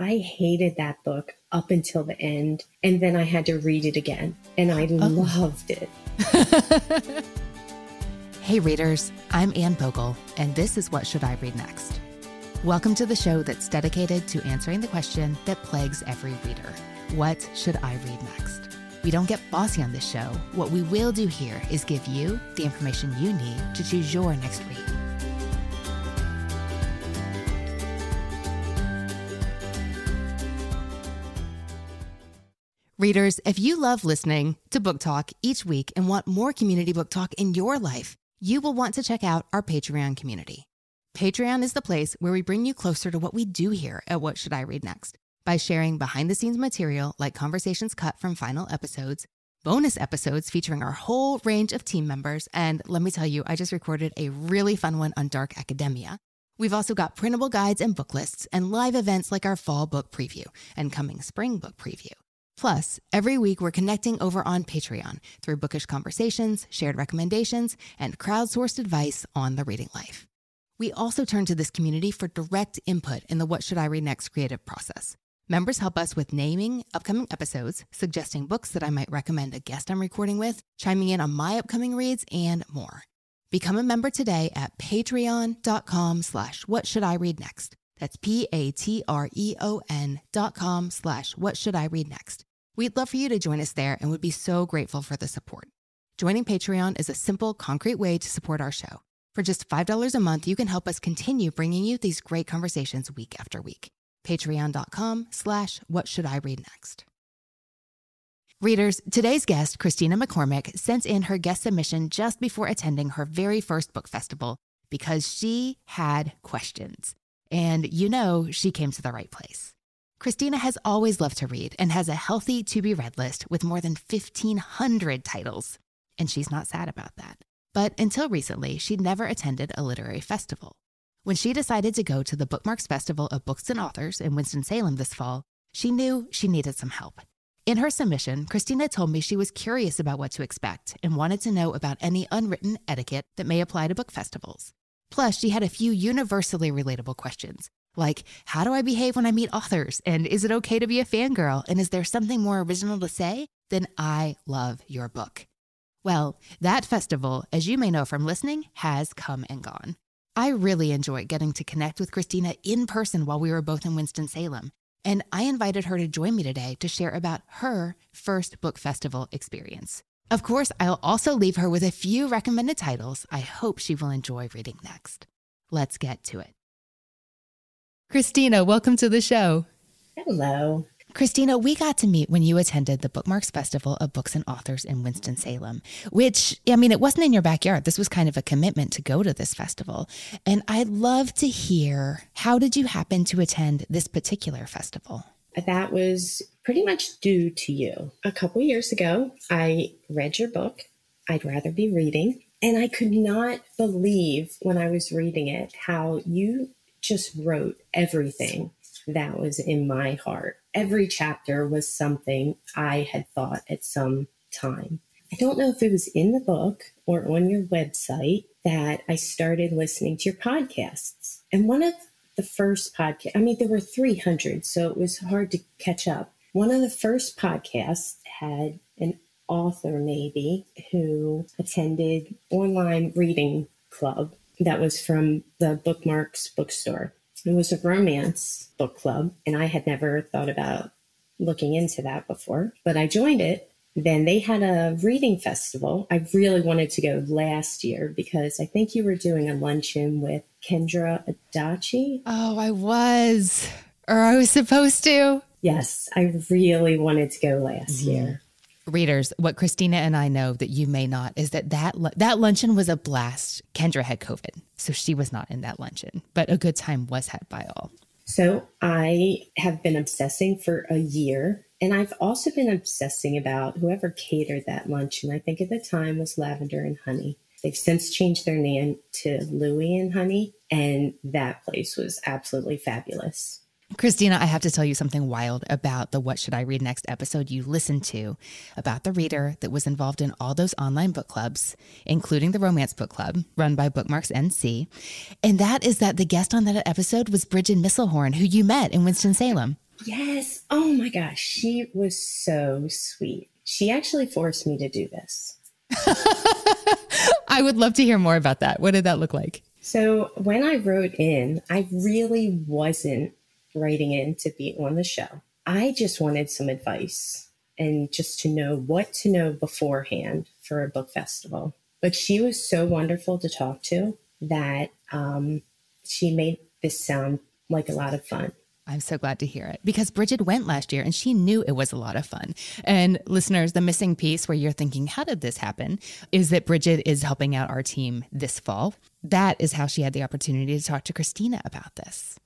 I hated that book up until the end. And then I had to read it again. And I oh. loved it. hey, readers. I'm Anne Bogel, and this is What Should I Read Next? Welcome to the show that's dedicated to answering the question that plagues every reader What should I read next? We don't get bossy on this show. What we will do here is give you the information you need to choose your next read. Readers, if you love listening to Book Talk each week and want more community book talk in your life, you will want to check out our Patreon community. Patreon is the place where we bring you closer to what we do here at What Should I Read Next by sharing behind the scenes material like conversations cut from final episodes, bonus episodes featuring our whole range of team members, and let me tell you, I just recorded a really fun one on dark academia. We've also got printable guides and book lists and live events like our fall book preview and coming spring book preview. Plus, every week we're connecting over on Patreon through bookish conversations, shared recommendations, and crowdsourced advice on the reading life. We also turn to this community for direct input in the What Should I Read Next creative process. Members help us with naming upcoming episodes, suggesting books that I might recommend a guest I'm recording with, chiming in on my upcoming reads, and more. Become a member today at patreon.com slash what should I read next. That's P-A-T-R-E-O-N dot com slash what should I read next. We'd love for you to join us there and would be so grateful for the support. Joining Patreon is a simple, concrete way to support our show. For just $5 a month, you can help us continue bringing you these great conversations week after week. Patreon.com slash what should I read next. Readers, today's guest, Christina McCormick, sent in her guest submission just before attending her very first book festival because she had questions. And you know, she came to the right place. Christina has always loved to read and has a healthy to be read list with more than 1,500 titles. And she's not sad about that. But until recently, she'd never attended a literary festival. When she decided to go to the Bookmarks Festival of Books and Authors in Winston-Salem this fall, she knew she needed some help. In her submission, Christina told me she was curious about what to expect and wanted to know about any unwritten etiquette that may apply to book festivals. Plus, she had a few universally relatable questions, like, how do I behave when I meet authors? And is it okay to be a fangirl? And is there something more original to say than I love your book? Well, that festival, as you may know from listening, has come and gone. I really enjoyed getting to connect with Christina in person while we were both in Winston-Salem. And I invited her to join me today to share about her first book festival experience. Of course, I'll also leave her with a few recommended titles I hope she will enjoy reading next. Let's get to it. Christina, welcome to the show. Hello. Christina, we got to meet when you attended the Bookmarks Festival of Books and Authors in Winston-Salem, which, I mean, it wasn't in your backyard. This was kind of a commitment to go to this festival. And I'd love to hear how did you happen to attend this particular festival? That was pretty much due to you. A couple years ago, I read your book, I'd Rather Be Reading, and I could not believe when I was reading it how you just wrote everything that was in my heart. Every chapter was something I had thought at some time. I don't know if it was in the book or on your website that I started listening to your podcasts. And one of the first podcast, I mean, there were 300, so it was hard to catch up. One of the first podcasts had an author, maybe, who attended online reading club that was from the Bookmarks bookstore. It was a romance book club, and I had never thought about looking into that before, but I joined it. Then they had a reading festival. I really wanted to go last year because I think you were doing a luncheon with Kendra Adachi. Oh, I was, or I was supposed to. Yes, I really wanted to go last mm-hmm. year readers, what Christina and I know that you may not is that that, that luncheon was a blast. Kendra had COVID, so she was not in that luncheon, but a good time was had by all. So I have been obsessing for a year. And I've also been obsessing about whoever catered that luncheon. I think at the time was Lavender and Honey. They've since changed their name to Louie and Honey, and that place was absolutely fabulous. Christina, I have to tell you something wild about the What Should I Read Next episode you listened to about the reader that was involved in all those online book clubs, including the Romance Book Club run by Bookmarks NC. And that is that the guest on that episode was Bridget Misselhorn, who you met in Winston-Salem. Yes. Oh my gosh. She was so sweet. She actually forced me to do this. I would love to hear more about that. What did that look like? So, when I wrote in, I really wasn't writing in to be on the show. I just wanted some advice and just to know what to know beforehand for a book festival. But she was so wonderful to talk to that um, she made this sound like a lot of fun. I'm so glad to hear it because Bridget went last year and she knew it was a lot of fun. And listeners, the missing piece where you're thinking, how did this happen? is that Bridget is helping out our team this fall. That is how she had the opportunity to talk to Christina about this.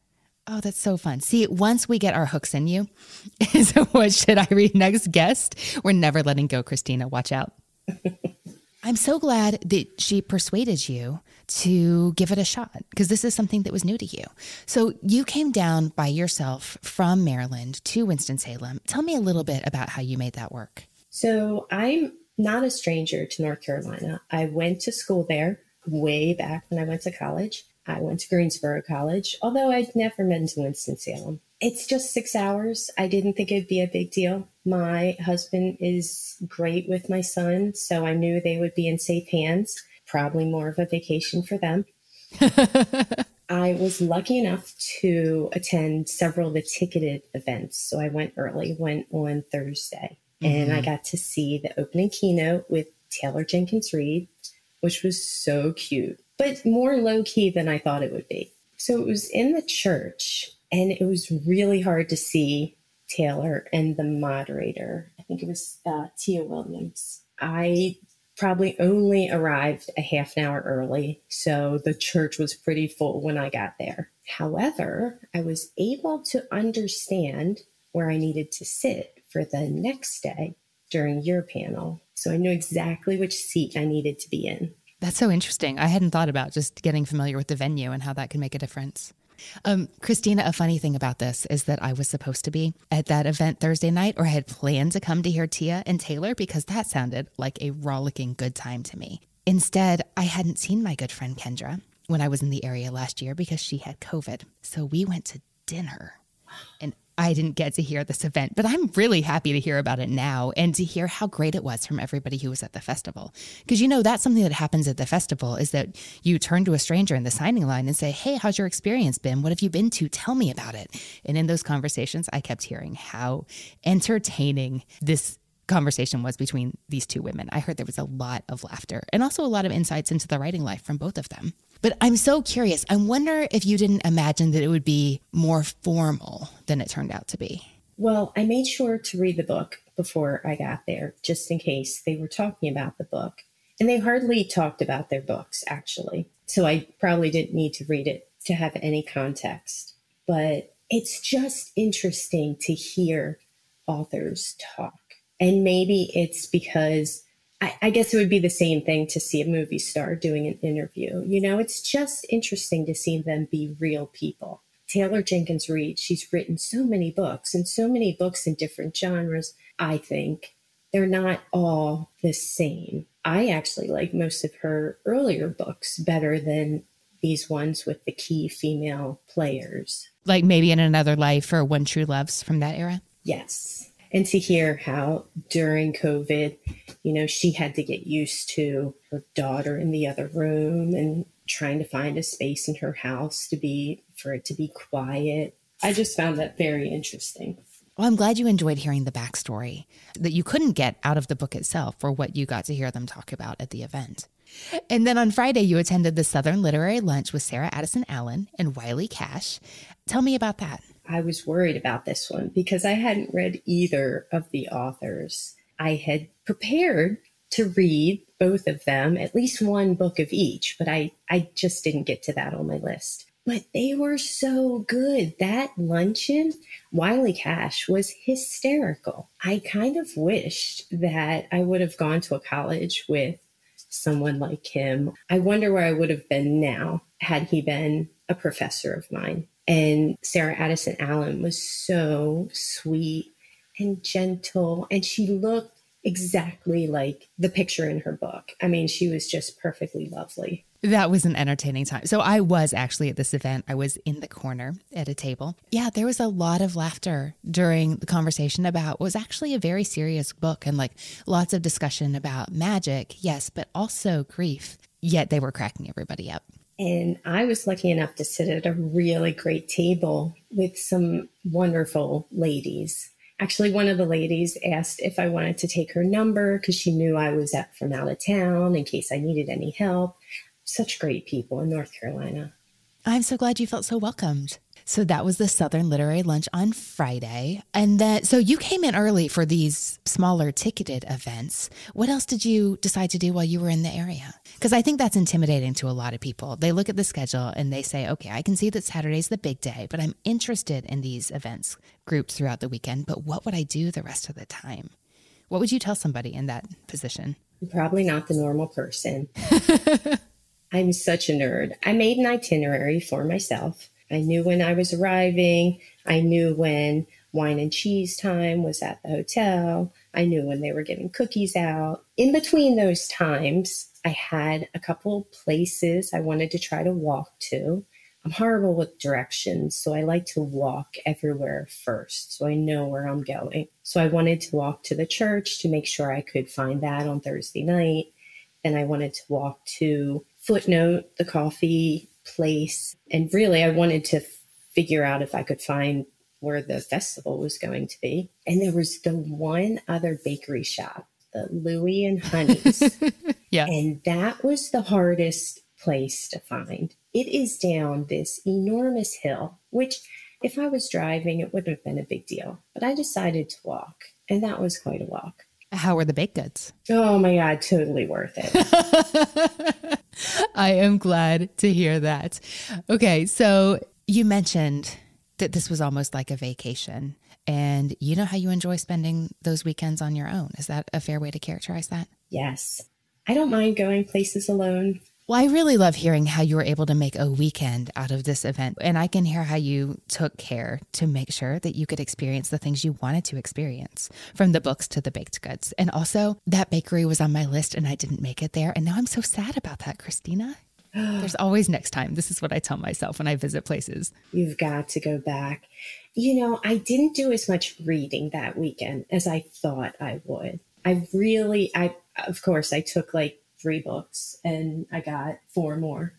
Oh, that's so fun. See, once we get our hooks in you, is what should I read next guest? We're never letting go, Christina. Watch out. I'm so glad that she persuaded you to give it a shot because this is something that was new to you. So you came down by yourself from Maryland to Winston-Salem. Tell me a little bit about how you made that work. So I'm not a stranger to North Carolina. I went to school there way back when I went to college. I went to Greensboro College, although I'd never been to Winston-Salem. It's just six hours. I didn't think it'd be a big deal. My husband is great with my son, so I knew they would be in safe hands. Probably more of a vacation for them. I was lucky enough to attend several of the ticketed events. So I went early, went on Thursday, mm-hmm. and I mm-hmm. got to see the opening keynote with Taylor Jenkins Reid, which was so cute but more low key than I thought it would be. So it was in the church, and it was really hard to see Taylor and the moderator. I think it was uh, Tia Williams. I probably only arrived a half an hour early, so the church was pretty full when I got there. However, I was able to understand where I needed to sit for the next day during your panel. So I knew exactly which seat I needed to be in. That's so interesting. I hadn't thought about just getting familiar with the venue and how that can make a difference. Um, Christina, a funny thing about this is that I was supposed to be at that event Thursday night, or I had planned to come to hear Tia and Taylor because that sounded like a rollicking good time to me. Instead, I hadn't seen my good friend Kendra when I was in the area last year because she had COVID. So we went to dinner. And I didn't get to hear this event, but I'm really happy to hear about it now and to hear how great it was from everybody who was at the festival. Because you know, that's something that happens at the festival is that you turn to a stranger in the signing line and say, Hey, how's your experience been? What have you been to? Tell me about it. And in those conversations, I kept hearing how entertaining this conversation was between these two women. I heard there was a lot of laughter and also a lot of insights into the writing life from both of them. But I'm so curious. I wonder if you didn't imagine that it would be more formal than it turned out to be. Well, I made sure to read the book before I got there, just in case they were talking about the book. And they hardly talked about their books, actually. So I probably didn't need to read it to have any context. But it's just interesting to hear authors talk. And maybe it's because I, I, guess it would be the same thing to see a movie star doing an interview. You know, it's just interesting to see them be real people. Taylor Jenkins Reid, she's written so many books and so many books in different genres. I think they're not all the same. I actually like most of her earlier books better than these ones with the key female players. Like maybe in another life or One True Loves from that era? Yes and to hear how during COVID, you know, she had to get used to her daughter in the other room and trying to find a space in her house to be for it to be quiet. I just found that very interesting. Well, I'm glad you enjoyed hearing the backstory that you couldn't get out of the book itself or what you got to hear them talk about at the event. And then on Friday, you attended the Southern Literary Lunch with Sarah Addison Allen and Wiley Cash. Tell me about that. I was worried about this one because I hadn't read either of the authors. I had prepared to read both of them, at least one book of each, but I, I just didn't get to that on my list. But they were so good. That luncheon, Wiley Cash was hysterical. I kind of wished that I would have gone to a college with someone like him. I wonder where I would have been now had he been a professor of mine. And Sarah Addison Allen was so sweet and gentle. And she looked exactly like the picture in her book. I mean, she was just perfectly lovely. That was an entertaining time. So I was actually at this event. I was in the corner at a table. Yeah, there was a lot of laughter during the conversation about was actually a very serious book and like lots of discussion about magic, yes, but also grief. Yet they were cracking everybody up. And I was lucky enough to sit at a really great table with some wonderful ladies. Actually, one of the ladies asked if I wanted to take her number because she knew I was up from out of town in case I needed any help. Such great people in North Carolina. I'm so glad you felt so welcomed. So that was the Southern Literary Lunch on Friday. And then, so you came in early for these smaller ticketed events. What else did you decide to do while you were in the area? Because I think that's intimidating to a lot of people. They look at the schedule and they say, okay, I can see that Saturday's the big day, but I'm interested in these events grouped throughout the weekend. But what would I do the rest of the time? What would you tell somebody in that position? Probably not the normal person. I'm such a nerd. I made an itinerary for myself I knew when I was arriving. I knew when wine and cheese time was at the hotel. I knew when they were giving cookies out. In between those times, I had a couple places I wanted to try to walk to. I'm horrible with directions, so I like to walk everywhere first so I know where I'm going. So I wanted to walk to the church to make sure I could find that on Thursday night. Then I wanted to walk to Footnote, the coffee place. And really, I wanted to figure out if I could find where the festival was going to be. And there was the one other bakery shop, the Louie and Honey's. yeah. And that was the hardest place to find. It is down this enormous hill, which if I was driving, it wouldn't have been a big deal. But I decided to walk, and that was quite a walk. How were the baked goods? Oh my God, totally worth it. I am glad to hear that. Okay, so you mentioned that this was almost like a vacation, and you know how you enjoy spending those weekends on your own. Is that a fair way to characterize that? Yes. I don't mind going places alone. Well, I really love hearing how you were able to make a weekend out of this event. And I can hear how you took care to make sure that you could experience the things you wanted to experience from the books to the baked goods. And also, that bakery was on my list and I didn't make it there. And now I'm so sad about that, Christina. There's always next time. This is what I tell myself when I visit places. You've got to go back. You know, I didn't do as much reading that weekend as I thought I would. I really, I, of course, I took like three books and I got four more.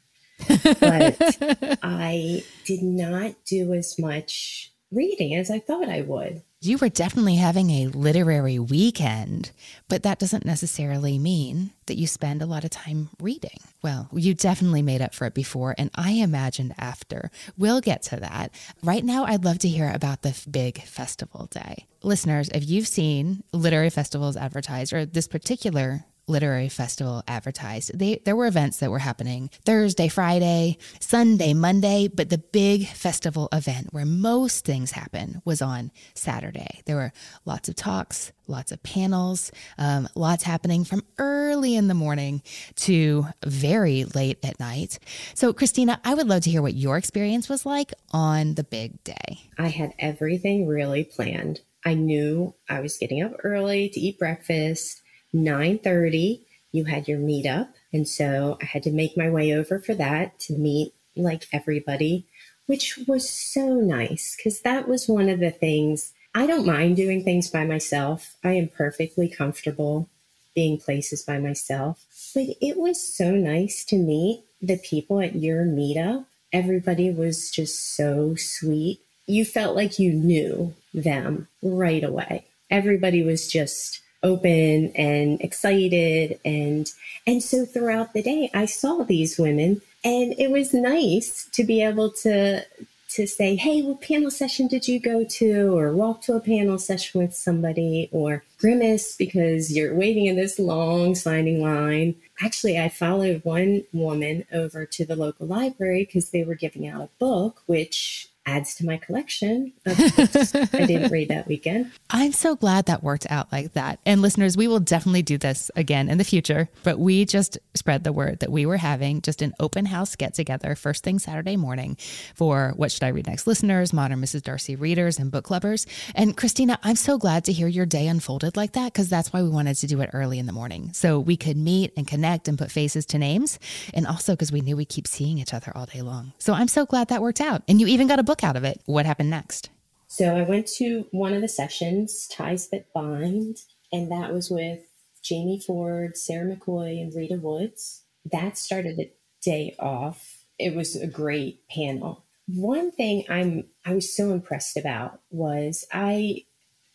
but I did not do as much reading as I thought I would. You were definitely having a literary weekend, but that doesn't necessarily mean that you spend a lot of time reading. Well, you definitely made up for it before, and I imagined after. We'll get to that. Right now, I'd love to hear about the big festival day. Listeners, if you've seen literary festivals advertised or this particular literary festival advertised. They, there were events that were happening Thursday, Friday, Sunday, Monday, but the big festival event where most things happen was on Saturday. There were lots of talks, lots of panels, um, lots happening from early in the morning to very late at night. So, Christina, I would love to hear what your experience was like on the big day. I had everything really planned. I knew I was getting up early to eat breakfast 9:30 you had your meetup and so I had to make my way over for that to meet like everybody which was so nice cuz that was one of the things I don't mind doing things by myself. I am perfectly comfortable being places by myself. But it was so nice to meet the people at your meetup. Everybody was just so sweet. You felt like you knew them right away. Everybody was just open and excited and and so throughout the day I saw these women and it was nice to be able to to say, hey, what panel session did you go to? Or walk to a panel session with somebody, or grimace because you're waiting in this long signing line. Actually, I followed one woman over to the local library because they were giving out a book, which adds to my collection of books I didn't read that weekend. I'm so glad that worked out like that. And listeners, we will definitely do this again in the future, but we just spread the word that we were having just an open house get together first thing Saturday morning for What Should I Read Next listeners, Modern Mrs. Darcy readers, and book clubbers. And Christina, I'm so glad to hear your day unfolded like that because that's why we wanted to do it early in the morning so we could meet and connect and put faces to names. And also because we knew we keep seeing each other all day long. So I'm so glad that worked out. And you even got a book book out of it. What happened next? So I went to one of the sessions, Ties That Bind, and that was with Jamie Ford, Sarah McCoy, and Rita Woods. That started the day off. It was a great panel. One thing I'm I was so impressed about was I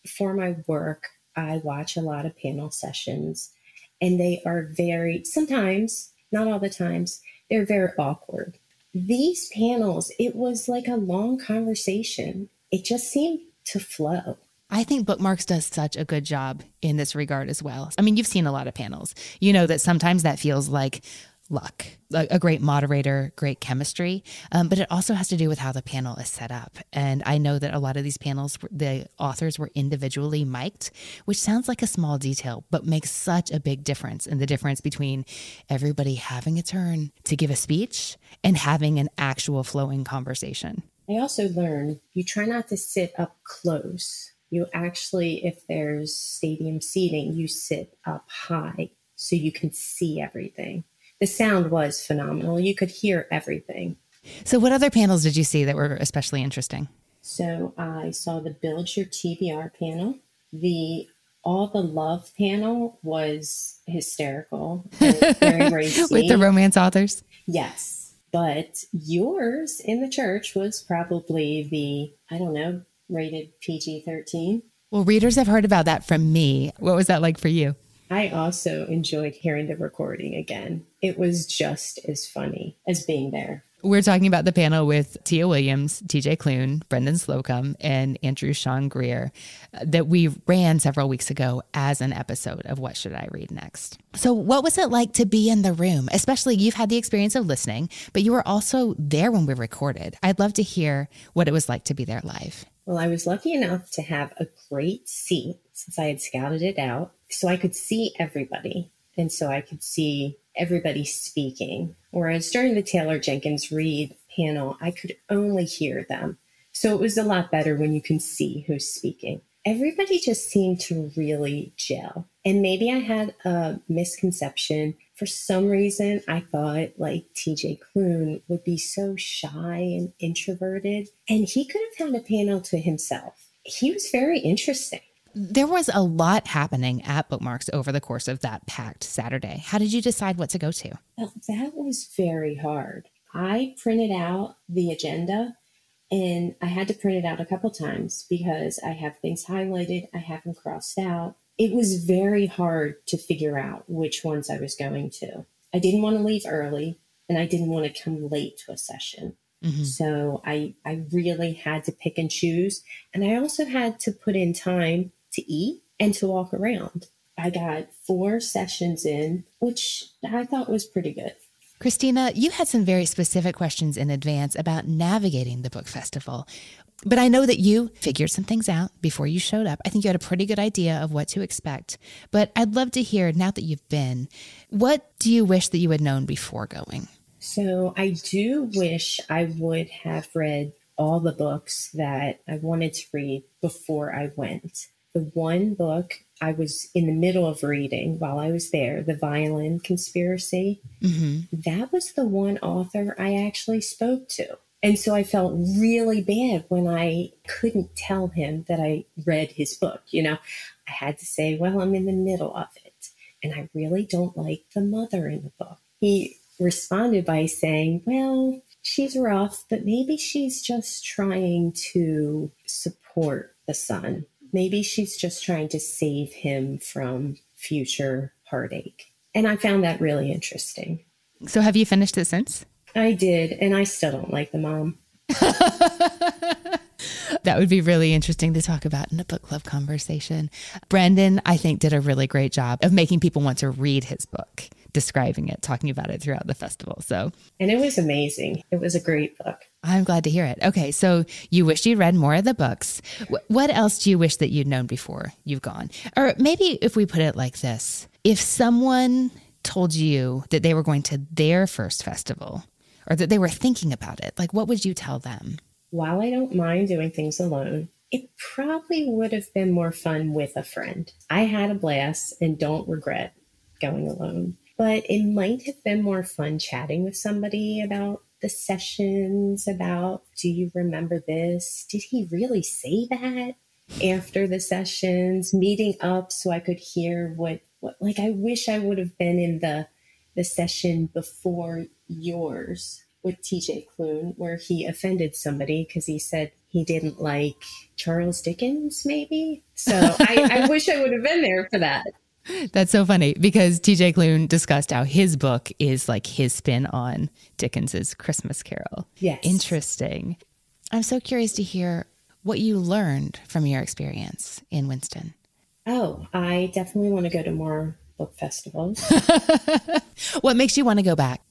for my work, I watch a lot of panel sessions and they are very sometimes, not all the times, they're very awkward these panels, it was like a long conversation. It just seemed to flow. I think Bookmarks does such a good job in this regard as well. I mean, you've seen a lot of panels. You know that sometimes that feels like luck, a great moderator, great chemistry. Um, but it also has to do with how the panel is set up. And I know that a lot of these panels, the authors were individually mic'd, which sounds like a small detail, but makes such a big difference in the difference between everybody having a turn to give a speech and having an actual flowing conversation. I also learned you try not to sit up close. You actually, if there's stadium seating, you sit up high so you can see everything the sound was phenomenal. You could hear everything. So, what other panels did you see that were especially interesting? So, I saw the Build Your TBR panel. The All the Love panel was hysterical. Very racy. With the romance authors? Yes. But yours in the church was probably the, I don't know, rated PG 13. Well, readers have heard about that from me. What was that like for you? I also enjoyed hearing the recording again. It was just as funny as being there. We're talking about the panel with Tia Williams, TJ Klune, Brendan Slocumb, and Andrew Sean Greer that we ran several weeks ago as an episode of What Should I Read Next? So, what was it like to be in the room? Especially, you've had the experience of listening, but you were also there when we recorded. I'd love to hear what it was like to be there live. Well, I was lucky enough to have a great seat since I had scouted it out so I could see everybody. And so I could see everybody speaking. Whereas during the Taylor Jenkins Reid panel, I could only hear them. So it was a lot better when you can see who's speaking. Everybody just seemed to really gel. And maybe I had a misconception. For some reason, I thought like TJ Klune would be so shy and introverted, and he could have had a panel to himself. He was very interesting. There was a lot happening at Bookmarks over the course of that packed Saturday. How did you decide what to go to? Well, that was very hard. I printed out the agenda and I had to print it out a couple times because I have things highlighted, I have them crossed out. It was very hard to figure out which ones I was going to. I didn't want to leave early and I didn't want to come late to a session. Mm-hmm. So I I really had to pick and choose and I also had to put in time to eat and to walk around. I got four sessions in, which I thought was pretty good. Christina, you had some very specific questions in advance about navigating the book festival. But I know that you figured some things out before you showed up. I think you had a pretty good idea of what to expect. But I'd love to hear, now that you've been, what do you wish that you had known before going? So I do wish I would have read all the books that I wanted to read before I went the one book I was in the middle of reading while I was there, The Violin Conspiracy, mm-hmm. that was the one author I actually spoke to. And so I felt really bad when I couldn't tell him that I read his book. You know, I had to say, well, I'm in the middle of it. And I really don't like the mother in the book. He responded by saying, well, she's rough, but maybe she's just trying to support the son maybe she's just trying to save him from future heartache. And I found that really interesting. So, have you finished it since? I did, and I still don't like the mom. that would be really interesting to talk about in a book club conversation. Brendan, I think, did a really great job of making people want to read his book, describing it, talking about it throughout the festival. So, and it was amazing. It was a great book. I'm glad to hear it. Okay, so you wish you'd read more of the books. What else do you wish that you'd known before you've gone? Or maybe if we put it like this if someone told you that they were going to their first festival or that they were thinking about it, like what would you tell them? While I don't mind doing things alone, it probably would have been more fun with a friend. I had a blast and don't regret going alone, but it might have been more fun chatting with somebody about the sessions about do you remember this? Did he really say that? After the sessions, meeting up so I could hear what, what like I wish I would have been in the the session before yours with TJ Klune where he offended somebody because he said he didn't like Charles Dickens, maybe. So I, I wish I would have been there for that. That's so funny because TJ Klune discussed how his book is like his spin on Dickens's Christmas Carol. Yes. Interesting. I'm so curious to hear what you learned from your experience in Winston. Oh, I definitely want to go to more book festivals. what makes you want to go back?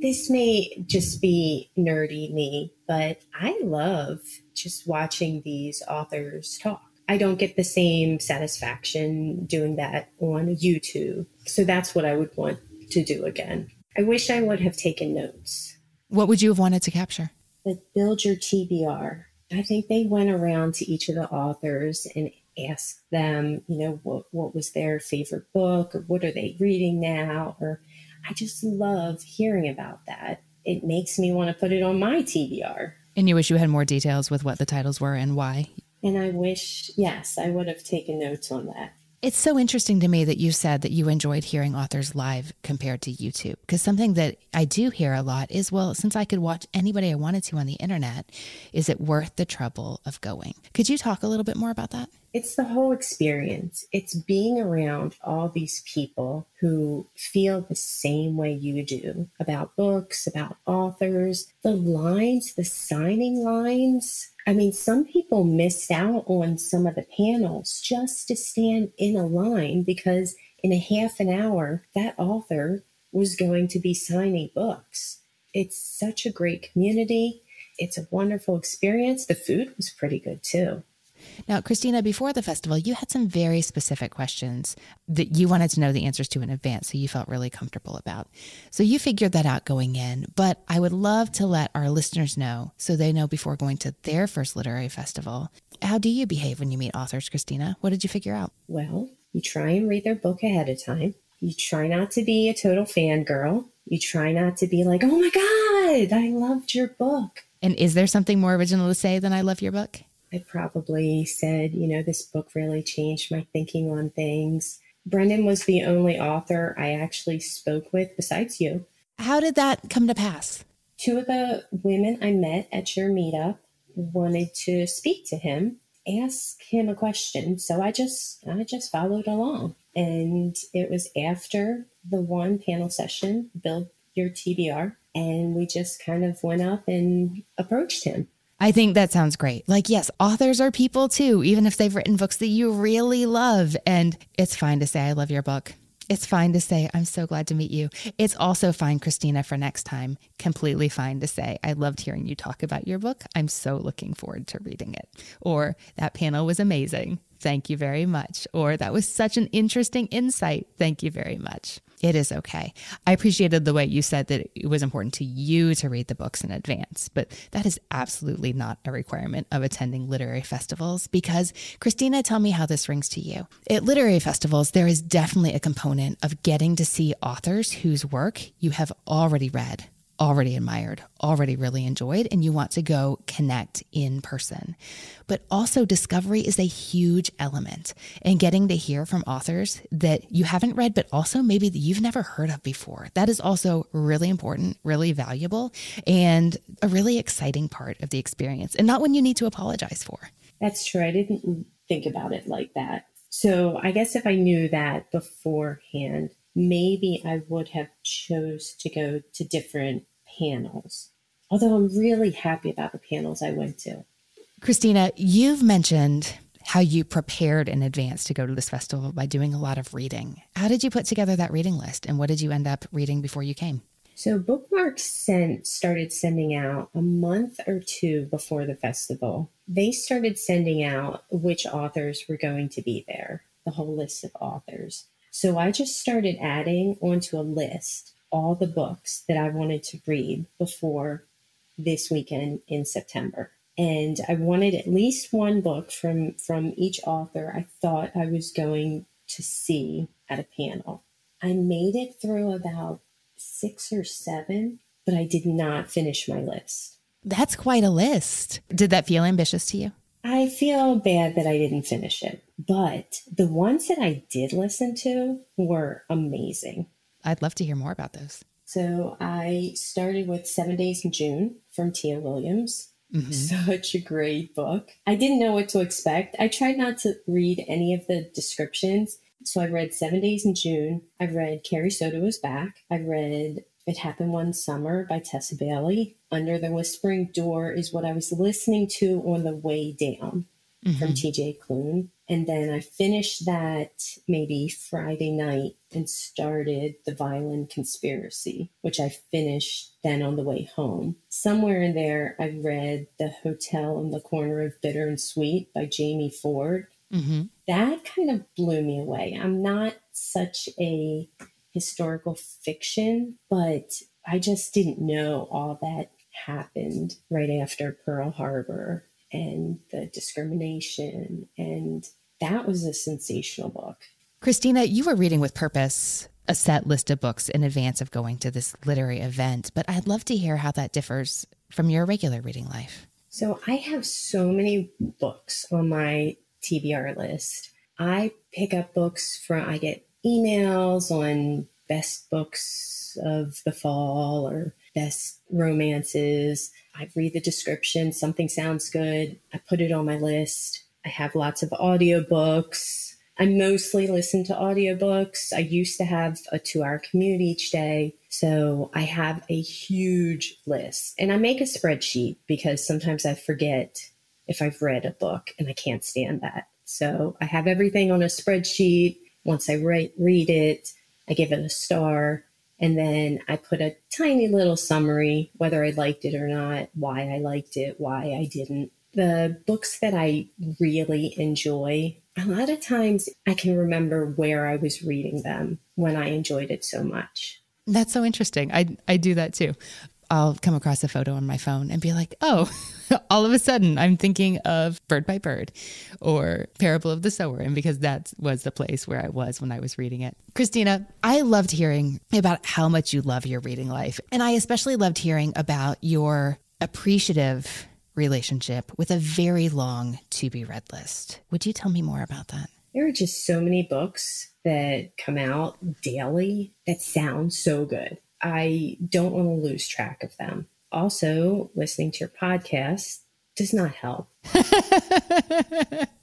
This may just be nerdy me, but I love just watching these authors talk. I don't get the same satisfaction doing that on YouTube. So that's what I would want to do again. I wish I would have taken notes. What would you have wanted to capture? The build your TBR. I think they went around to each of the authors and asked them, you know, what, what was their favorite book or what are they reading now? Or I just love hearing about that. It makes me want to put it on my TBR. And you wish you had more details with what the titles were and why? And I wish, yes, I would have taken notes on that. It's so interesting to me that you said that you enjoyed hearing authors live compared to YouTube. Because something that I do hear a lot is well, since I could watch anybody I wanted to on the internet, is it worth the trouble of going? Could you talk a little bit more about that? It's the whole experience. It's being around all these people who feel the same way you do about books, about authors, the lines, the signing lines I mean, some people missed out on some of the panels just to stand in a line because in a half an hour, that author was going to be signing books. It's such a great community. It's a wonderful experience. The food was pretty good too. Now, Christina, before the festival, you had some very specific questions that you wanted to know the answers to in advance, so you felt really comfortable about. So you figured that out going in, but I would love to let our listeners know so they know before going to their first literary festival. How do you behave when you meet authors, Christina? What did you figure out? Well, you try and read their book ahead of time. You try not to be a total fangirl. You try not to be like, oh my God, I loved your book. And is there something more original to say than I love your book? I probably said, you know, this book really changed my thinking on things. Brendan was the only author I actually spoke with besides you. How did that come to pass? Two of the women I met at your meetup wanted to speak to him, ask him a question. So I just I just followed along. And it was after the one panel session, build your TBR, and we just kind of went up and approached him. I think that sounds great. Like, yes, authors are people too, even if they've written books that you really love. And it's fine to say, I love your book. It's fine to say, I'm so glad to meet you. It's also fine, Christina, for next time. Completely fine to say, I loved hearing you talk about your book. I'm so looking forward to reading it. Or that panel was amazing. Thank you very much. Or that was such an interesting insight. Thank you very much. It is okay. I appreciated the way you said that it was important to you to read the books in advance, but that is absolutely not a requirement of attending literary festivals because, Christina, tell me how this rings to you. At literary festivals, there is definitely a component of getting to see authors whose work you have already read already admired, already really enjoyed, and you want to go connect in person. But also, discovery is a huge element and getting to hear from authors that you haven't read, but also maybe that you've never heard of before. That is also really important, really valuable, and a really exciting part of the experience, and not one you need to apologize for. That's true. I didn't think about it like that. So, I guess if I knew that beforehand, maybe I would have chose to go to different panels. Although I'm really happy about the panels I went to. Christina, you've mentioned how you prepared in advance to go to this festival by doing a lot of reading. How did you put together that reading list and what did you end up reading before you came? So Bookmark sent started sending out a month or two before the festival. They started sending out which authors were going to be there, the whole list of authors. So I just started adding onto a list all the books that I wanted to read before this weekend in September. And I wanted at least one book from from each author I thought I was going to see at a panel. I made it through about six or seven, but I did not finish my list. That's quite a list. Did that feel ambitious to you? I feel bad that I didn't finish it, but the ones that I did listen to were amazing. I'd love to hear more about those. So I started with Seven Days in June from Tia Williams. Mm-hmm. Such a great book. I didn't know what to expect. I tried not to read any of the descriptions so I read Seven Days in June. I've read Carrie Soto is Back. I read It Happened One Summer by Tessa Bailey. Under the Whispering Door is what I was listening to on the way down mm-hmm. from TJ Klune. And then I finished that maybe Friday night and started The Violin Conspiracy, which I finished then on the way home. Somewhere in there, I read The Hotel on the Corner of Bitter and Sweet by Jamie Ford. Mm-hmm. That kind of blew me away. I'm not such a historical fiction, but I just didn't know all that happened right after Pearl Harbor and the discrimination. And that was a sensational book. Christina, you were reading with purpose a set list of books in advance of going to this literary event, but I'd love to hear how that differs from your regular reading life. So I have so many books on my TBR list. I pick up books from, I get emails on best books of the fall or best romances. I read the description, something sounds good. I put it on my list. I have lots of audiobooks. I mostly listen to audiobooks. I used to have a two hour commute each day. So I have a huge list and I make a spreadsheet because sometimes I forget if I've read a book, and I can't stand that. So I have everything on a spreadsheet. Once I write, read it, I give it a star, and then I put a tiny little summary, whether I liked it or not, why I liked it, why I didn't. The books that I really enjoy, a lot of times I can remember where I was reading them when I enjoyed it so much. That's so interesting. I I do that too. I'll come across a photo on my phone and be like, oh, all of a sudden I'm thinking of Bird by Bird or Parable of the Sower. And because that was the place where I was when I was reading it. Christina, I loved hearing about how much you love your reading life. And I especially loved hearing about your appreciative relationship with a very long to be read list. Would you tell me more about that? There are just so many books that come out daily that sound so good. I don't want to lose track of them. Also, listening to your podcast does not help.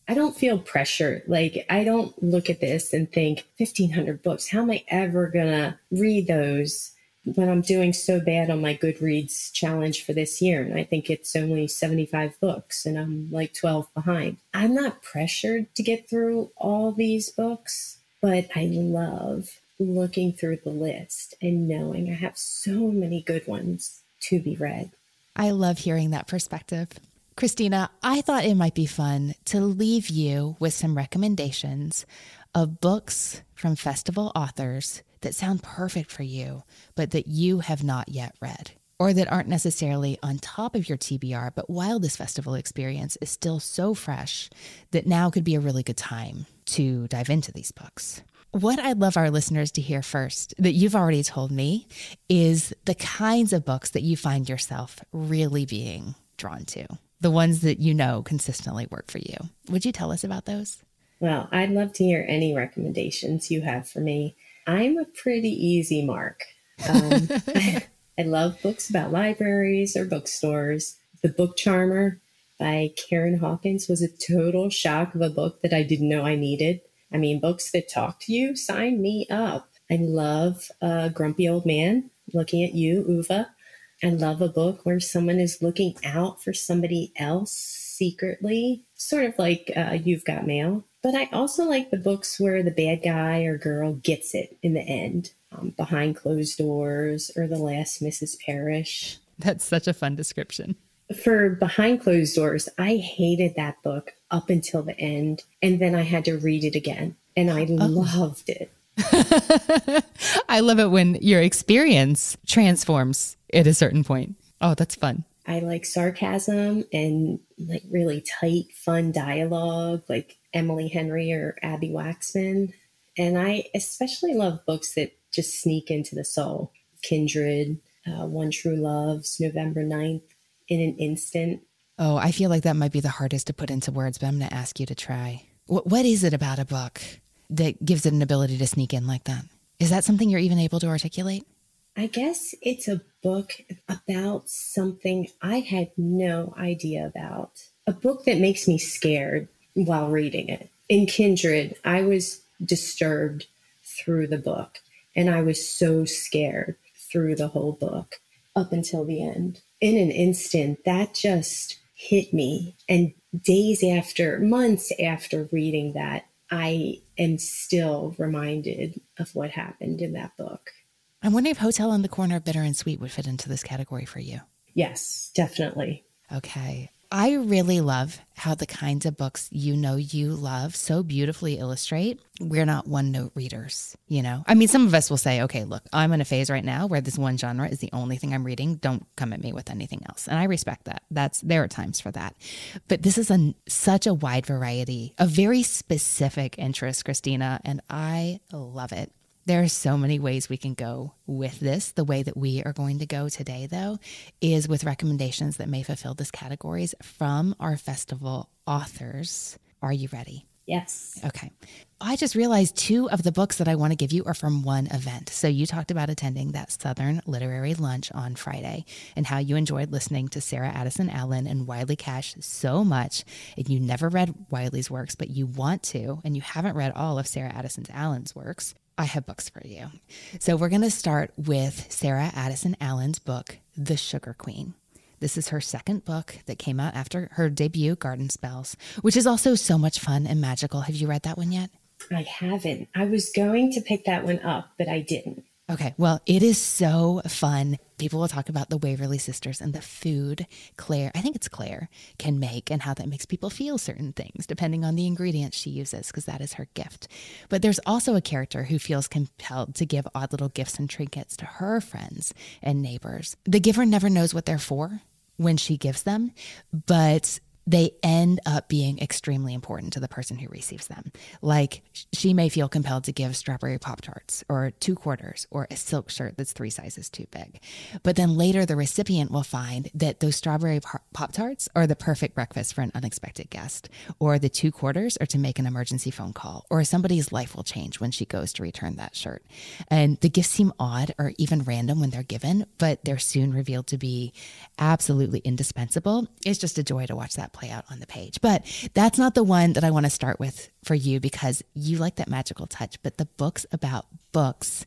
I don't feel pressure. Like, I don't look at this and think 1,500 books. How am I ever going to read those when I'm doing so bad on my Goodreads challenge for this year? And I think it's only 75 books and I'm like 12 behind. I'm not pressured to get through all these books, but I love looking through the list and knowing I have so many good ones to be read. I love hearing that perspective. Christina, I thought it might be fun to leave you with some recommendations of books from festival authors that sound perfect for you, but that you have not yet read, or that aren't necessarily on top of your TBR, but while this festival experience is still so fresh, that now could be a really good time to dive into these books. What I'd love our listeners to hear first, that you've already told me, is the kinds of books that you find yourself really being drawn to, the ones that you know consistently work for you. Would you tell us about those? Well, I'd love to hear any recommendations you have for me. I'm a pretty easy mark. Um, I, I love books about libraries or bookstores. The Book Charmer by Karen Hawkins was a total shock of a book that I didn't know I needed. I mean, books that talk to you, sign me up. I love a grumpy old man looking at you, Ove. I love a book where someone is looking out for somebody else secretly, sort of like uh, You've Got Mail. But I also like the books where the bad guy or girl gets it in the end. um, Behind Closed Doors, or The Last Mrs. Parrish. That's such a fun description. For Behind Closed Doors, I hated that book up until the end, and then I had to read it again, and I oh. loved it. I love it when your experience transforms at a certain point. Oh, that's fun. I like sarcasm and like really tight, fun dialogue, like Emily Henry or Abbi Waxman. And I especially love books that just sneak into the soul. Kindred, uh, One True Loves, November 9th, In an Instant. Oh, I feel like that might be the hardest to put into words, but I'm going to ask you to try. What, what is it about a book that gives it an ability to sneak in like that? Is that something you're even able to articulate? I guess it's a book about something I had no idea about. A book that makes me scared while reading it. In Kindred, I was disturbed through the book and I was so scared through the whole book up until the end. In an instant, that just hit me. And days after, months after reading that, I am still reminded of what happened in that book. I'm wondering if Hotel on the Corner of Bitter and Sweet would fit into this category for you. Yes, definitely. Okay. I really love how the kinds of books you know you love so beautifully illustrate. We're not one note readers, you know? I mean, some of us will say, okay, look, I'm in a phase right now where this one genre is the only thing I'm reading. Don't come at me with anything else. And I respect that. That's there are times for that. But this is a such a wide variety of very specific interests, Christina, and I love it. There are so many ways we can go with this. The way that we are going to go today, though, is with recommendations that may fulfill this categories from our festival authors. Are you ready? Yes. Okay. I just realized two of the books that I want to give you are from one event. So you talked about attending that Southern Literary Lunch on Friday and how you enjoyed listening to Sarah Addison Allen and Wiley Cash so much. And you never read Wiley's works, but you want to, and you haven't read all of Sarah Addison Allen's works. I have books for you. So we're going to start with Sarah Addison Allen's book, The Sugar Queen. This is her second book that came out after her debut, Garden Spells, which is also so much fun and magical. Have you read that one yet? I haven't. I was going to pick that one up, but I didn't. Okay, well, it is so fun. People will talk about the Waverly sisters and the food Claire, I think it's Claire, can make and how that makes people feel certain things depending on the ingredients she uses, because that is her gift. But there's also a character who feels compelled to give odd little gifts and trinkets to her friends and neighbors. The giver never knows what they're for when she gives them, but they end up being extremely important to the person who receives them. Like she may feel compelled to give strawberry Pop Tarts or two quarters or a silk shirt that's three sizes too big. But then later, the recipient will find that those strawberry Pop Tarts are the perfect breakfast for an unexpected guest, or the two quarters are to make an emergency phone call, or somebody's life will change when she goes to return that shirt. And the gifts seem odd or even random when they're given, but they're soon revealed to be absolutely indispensable. It's just a joy to watch that play out on the page. But that's not the one that I want to start with for you because you like that magical touch. But the books about books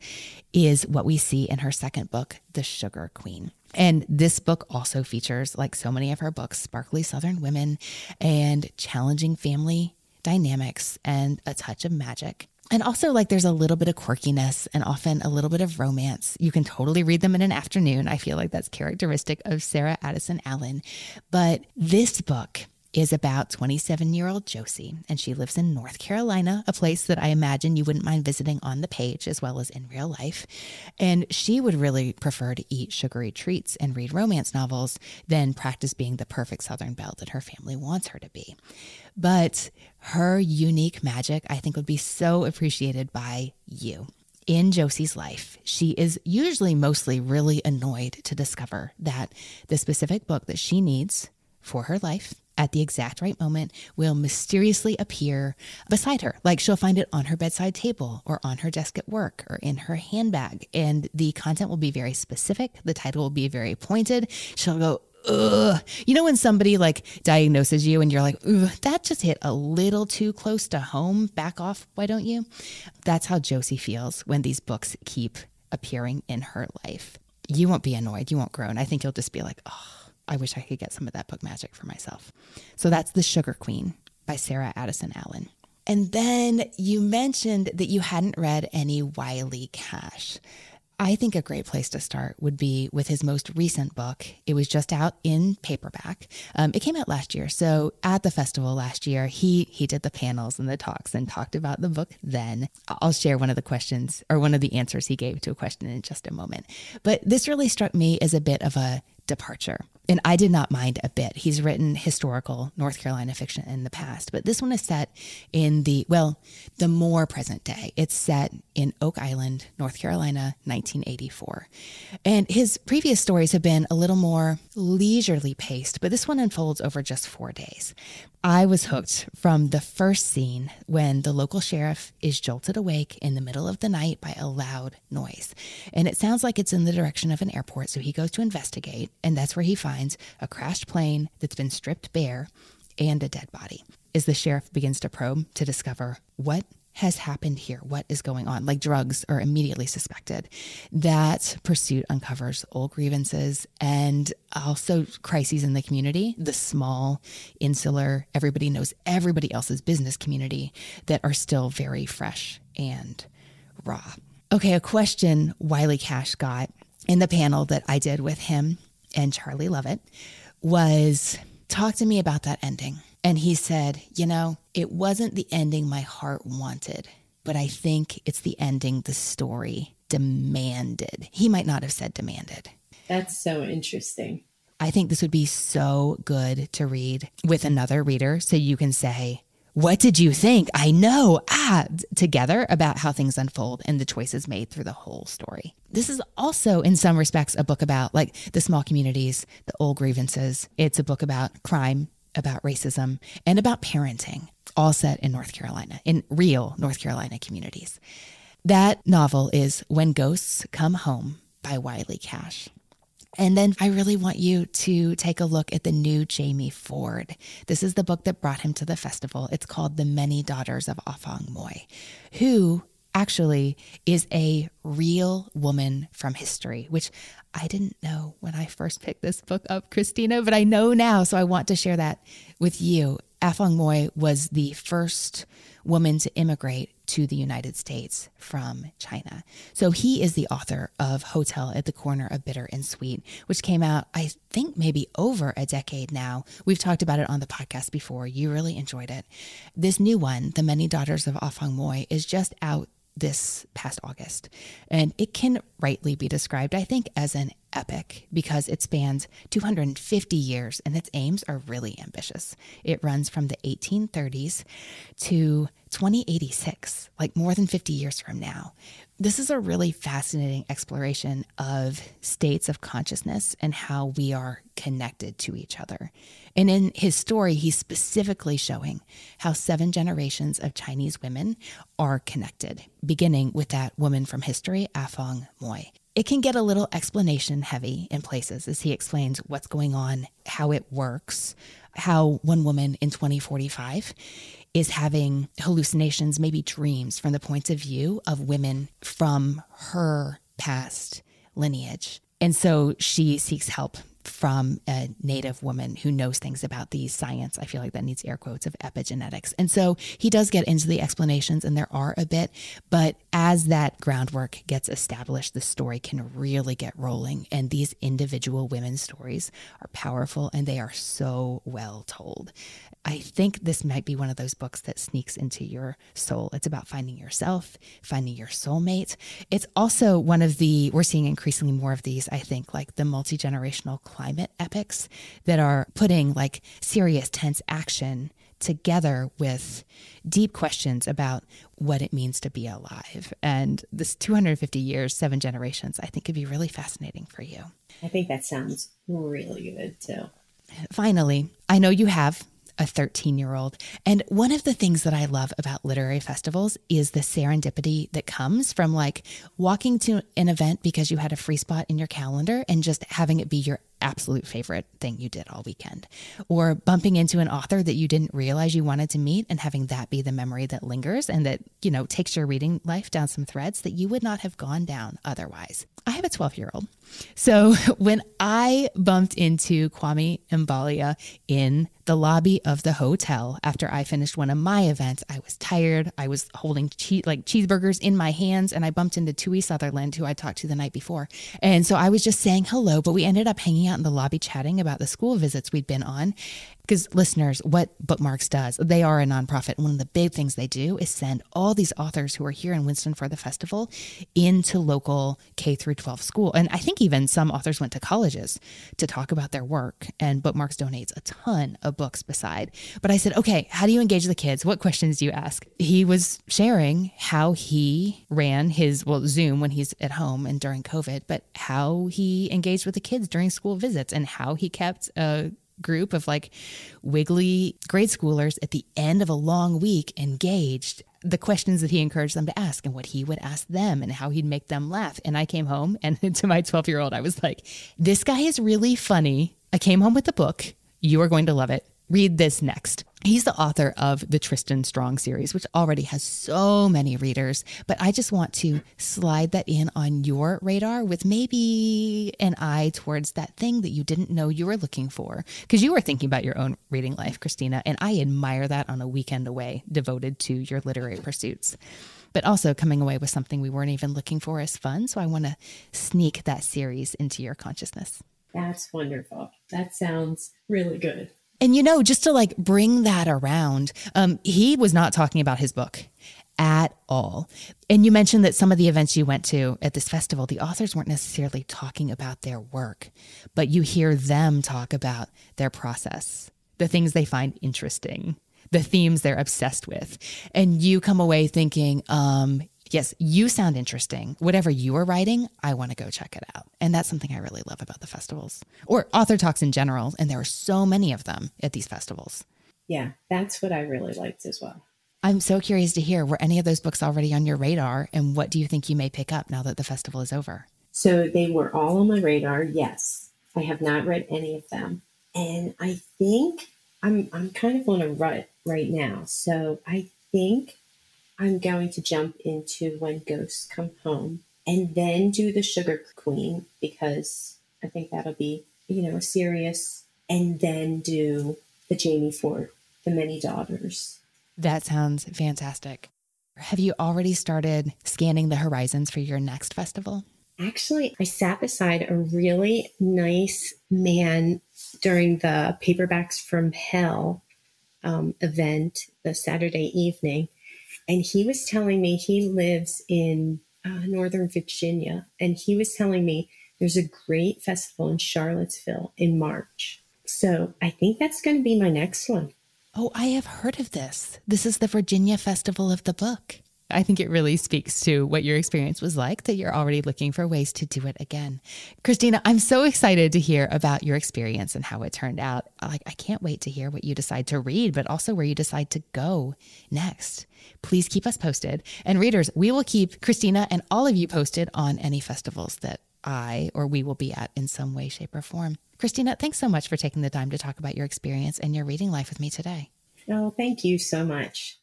is what we see in her second book, The Sugar Queen. And this book also features, like so many of her books, sparkly Southern women and challenging family dynamics and a touch of magic. And also, like, there's a little bit of quirkiness and often a little bit of romance. You can totally read them in an afternoon. I feel like that's characteristic of Sarah Addison Allen. But this book is about 27 year old Josie, and she lives in North Carolina, a place that I imagine you wouldn't mind visiting on the page as well as in real life. And she would really prefer to eat sugary treats and read romance novels than practice being the perfect Southern belle that her family wants her to be. But her unique magic, I think, would be so appreciated by you in Josie's life, she is usually mostly really annoyed to discover that the specific book that she needs for her life at the exact right moment will mysteriously appear beside her. Like she'll find it on her bedside table or on her desk at work or in her handbag. And the content will be very specific. The title will be very pointed. She'll go, Ugh. You know, when somebody like diagnoses you and you're like, that just hit a little too close to home, back off, why don't you? That's how Josie feels when these books keep appearing in her life. You won't be annoyed. You won't groan. I think you'll just be like, oh, I wish I could get some of that book magic for myself. So that's The Sugar Queen by Sarah Addison Allen. And then you mentioned that you hadn't read any Wiley Cash. I think a great place to start would be with his most recent book. It was just out in paperback. Um, it came out last year. So at the festival last year, he he did the panels and the talks and talked about the book. Then I'll share one of the questions or one of the answers he gave to a question in just a moment. But this really struck me as a bit of a departure. And I did not mind a bit. He's written historical North Carolina fiction in the past, but this one is set in the, well, the more present day. It's set in Oak Island, North Carolina, 1984. And his previous stories have been a little more leisurely paced, but this one unfolds over just four days. I was hooked from the first scene when the local sheriff is jolted awake in the middle of the night by a loud noise. And it sounds like it's in the direction of an airport, so he goes to investigate, and that's where he finds a crashed plane that's been stripped bare and a dead body. As the sheriff begins to probe to discover what has happened here? What is going on? Like drugs are immediately suspected. That pursuit uncovers old grievances and also crises in the community, the small, insular, everybody knows everybody else's business community that are still very fresh and raw. Okay, a question Wiley Cash got in the panel that I did with him and Charlie Lovett was talk to me about that ending. And he said, You know, it wasn't the ending my heart wanted, but I think it's the ending the story demanded. He might not have said demanded. That's so interesting. I think this would be so good to read with another reader so you can say, What did you think? I know, ah, together about how things unfold and the choices made through the whole story. This is also, in some respects, a book about like the small communities, the old grievances. It's a book about crime, about racism, and about parenting, all set in North Carolina, in real North Carolina communities. That novel is When Ghosts Come Home by Wiley Cash. And then I really want you to take a look at the new Jamie Ford. This is the book that brought him to the festival. It's called The Many Daughters of Afong Moy, who actually is a real woman from history, which I didn't know when I first picked this book up, Christina, but I know now. So I want to share that with you. Afong Moy was the first woman to immigrate to the United States from China. So he is the author of Hotel at the Corner of Bitter and Sweet, which came out, I think, maybe over a decade now. We've talked about it on the podcast before. You really enjoyed it. This new one, The Many Daughters of ah Afong Moy, is just out this past August. And it can rightly be described, I think, as an epic because it spans 250 years and its aims are really ambitious. It runs from the 1830s to 2086, like more than 50 years from now. This is a really fascinating exploration of states of consciousness and how we are connected to each other. And in his story, he's specifically showing how seven generations of Chinese women are connected, beginning with that woman from history, Afong Moy. It can get a little explanation heavy in places as he explains what's going on, how it works, how one woman in 2045 is having hallucinations, maybe dreams from the points of view of women from her past lineage. And so she seeks help from a native woman who knows things about the science. I feel like that needs air quotes of epigenetics. And so he does get into the explanations, and there are a bit, but as that groundwork gets established, the story can really get rolling. And these individual women's stories are powerful and they are so well told. I think this might be one of those books that sneaks into your soul. It's about finding yourself, finding your soulmate. It's also one of the, we're seeing increasingly more of these, I think, like the multi generational climate epics that are putting like serious, tense action together with deep questions about what it means to be alive. And this 250 years, seven generations, I think could be really fascinating for you. I think that sounds really good too. Finally, I know you have a 13 year old. And one of the things that I love about literary festivals is the serendipity that comes from like walking to an event because you had a free spot in your calendar and just having it be your absolute favorite thing you did all weekend, or bumping into an author that you didn't realize you wanted to meet and having that be the memory that lingers and that, you know, takes your reading life down some threads that you would not have gone down otherwise. I have a 12 year old. So when I bumped into Kwame Mbalia in the lobby of the hotel after I finished one of my events, I was tired. I was holding che- like cheeseburgers in my hands, and I bumped into Tui Sutherland, who I talked to the night before. And so I was just saying hello, but we ended up hanging out in the lobby chatting about the school visits we'd been on. Because listeners, what Bookmarks does, they are a nonprofit. One of the big things they do is send all these authors who are here in Winston for the festival into local K through 12 school. And I think even some authors went to colleges to talk about their work. And Bookmarks donates a ton of books beside. But I said, okay, how do you engage the kids? What questions do you ask? He was sharing how he ran his, well, Zoom when he's at home and during COVID, but how he engaged with the kids during school visits and how he kept a group of like wiggly grade schoolers at the end of a long week engaged the questions that he encouraged them to ask and what he would ask them and how he'd make them laugh. And i came home and to my 12 year old i was like this guy is really funny. I came home with the book. You are going to love it. Read this next He's the author of the Tristan Strong series, which already has so many readers. But I just want to slide that in on your radar with maybe an eye towards that thing that you didn't know you were looking for. Because you were thinking about your own reading life, Christina. And I admire that on a weekend away devoted to your literary pursuits. But also coming away with something we weren't even looking for as fun. So I want to sneak that series into your consciousness. That's wonderful. That sounds really good. And you know, just to like bring that around, um, he was not talking about his book at all. And you mentioned that some of the events you went to at this festival, the authors weren't necessarily talking about their work, but you hear them talk about their process, the things they find interesting, the themes they're obsessed with. And you come away thinking, um, yes, you sound interesting. Whatever you are writing, I want to go check it out. And that's something I really love about the festivals or author talks in general. And there are so many of them at these festivals. Yeah, that's what I really liked as well. I'm so curious to hear were any of those books already on your radar and what do you think you may pick up now that the festival is over? So they were all on my radar, yes. I have not read any of them. And I think I'm I'm kind of on a rut right now. So I think I'm going to jump into When Ghosts Come Home and then do the Sugar Queen because I think that'll be, you know, serious. And then do the Jamie Ford, The Many Daughters. That sounds fantastic. Have you already started scanning the horizons for your next festival? Actually, I sat beside a really nice man during the Paperbacks from Hell um, event the Saturday evening and he was telling me he lives in uh, Northern Virginia. And he was telling me there's a great festival in Charlottesville in March. So I think that's going to be my next one. Oh, I have heard of this. This is the Virginia Festival of the Book. I think it really speaks to what your experience was like that you're already looking for ways to do it again. Christina, I'm so excited to hear about your experience and how it turned out. Like I can't wait to hear what you decide to read, but also where you decide to go next. Please keep us posted. And readers, we will keep Christina and all of you posted on any festivals that I or we will be at in some way, shape, or form. Christina, thanks so much for taking the time to talk about your experience and your reading life with me today. Oh, thank you so much.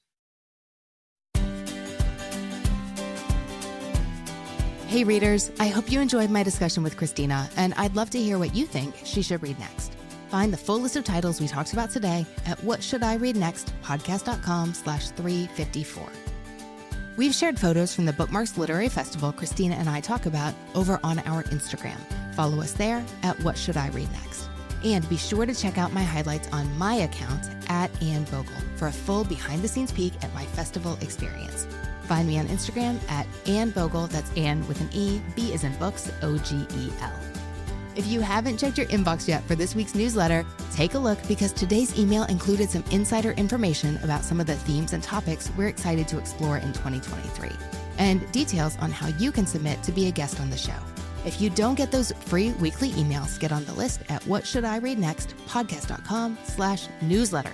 Hey, readers, I hope you enjoyed my discussion with Christina, and I'd love to hear what you think she should read next. Find the full list of titles we talked about today at What Should I Read Next podcast.com slash 354. We've shared photos from the Bookmarks Literary Festival Christina and I talk about over on our Instagram. Follow us there at What Should I Read Next. And be sure to check out my highlights on my account at Anne Bogel for a full behind the scenes peek at my festival experience. Find me on Instagram at Anne Bogel. That's Anne with an E. B is in books, O G E L. If you haven't checked your inbox yet for this week's newsletter, take a look because today's email included some insider information about some of the themes and topics we're excited to explore in 2023, and details on how you can submit to be a guest on the show. If you don't get those free weekly emails, get on the list at what should I read next podcast.com slash newsletter.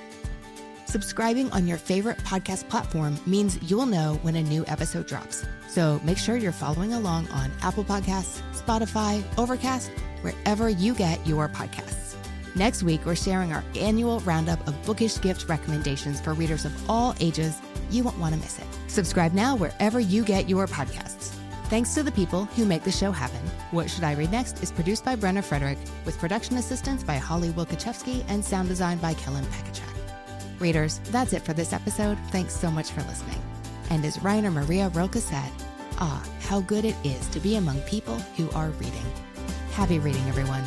Subscribing on your favorite podcast platform means you'll know when a new episode drops. So make sure you're following along on Apple Podcasts, Spotify, Overcast, wherever you get your podcasts. Next week, we're sharing our annual roundup of bookish gift recommendations for readers of all ages. You won't want to miss it. Subscribe now wherever you get your podcasts. Thanks to the people who make the show happen. What Should I Read Next is produced by Brenna Frederick, with production assistance by Holly Wielkoszewski and sound design by Kellen Pekachak. Readers, that's it for this episode. Thanks so much for listening. And as Rainer Maria Rilke said, ah, how good it is to be among people who are reading. Happy reading, everyone.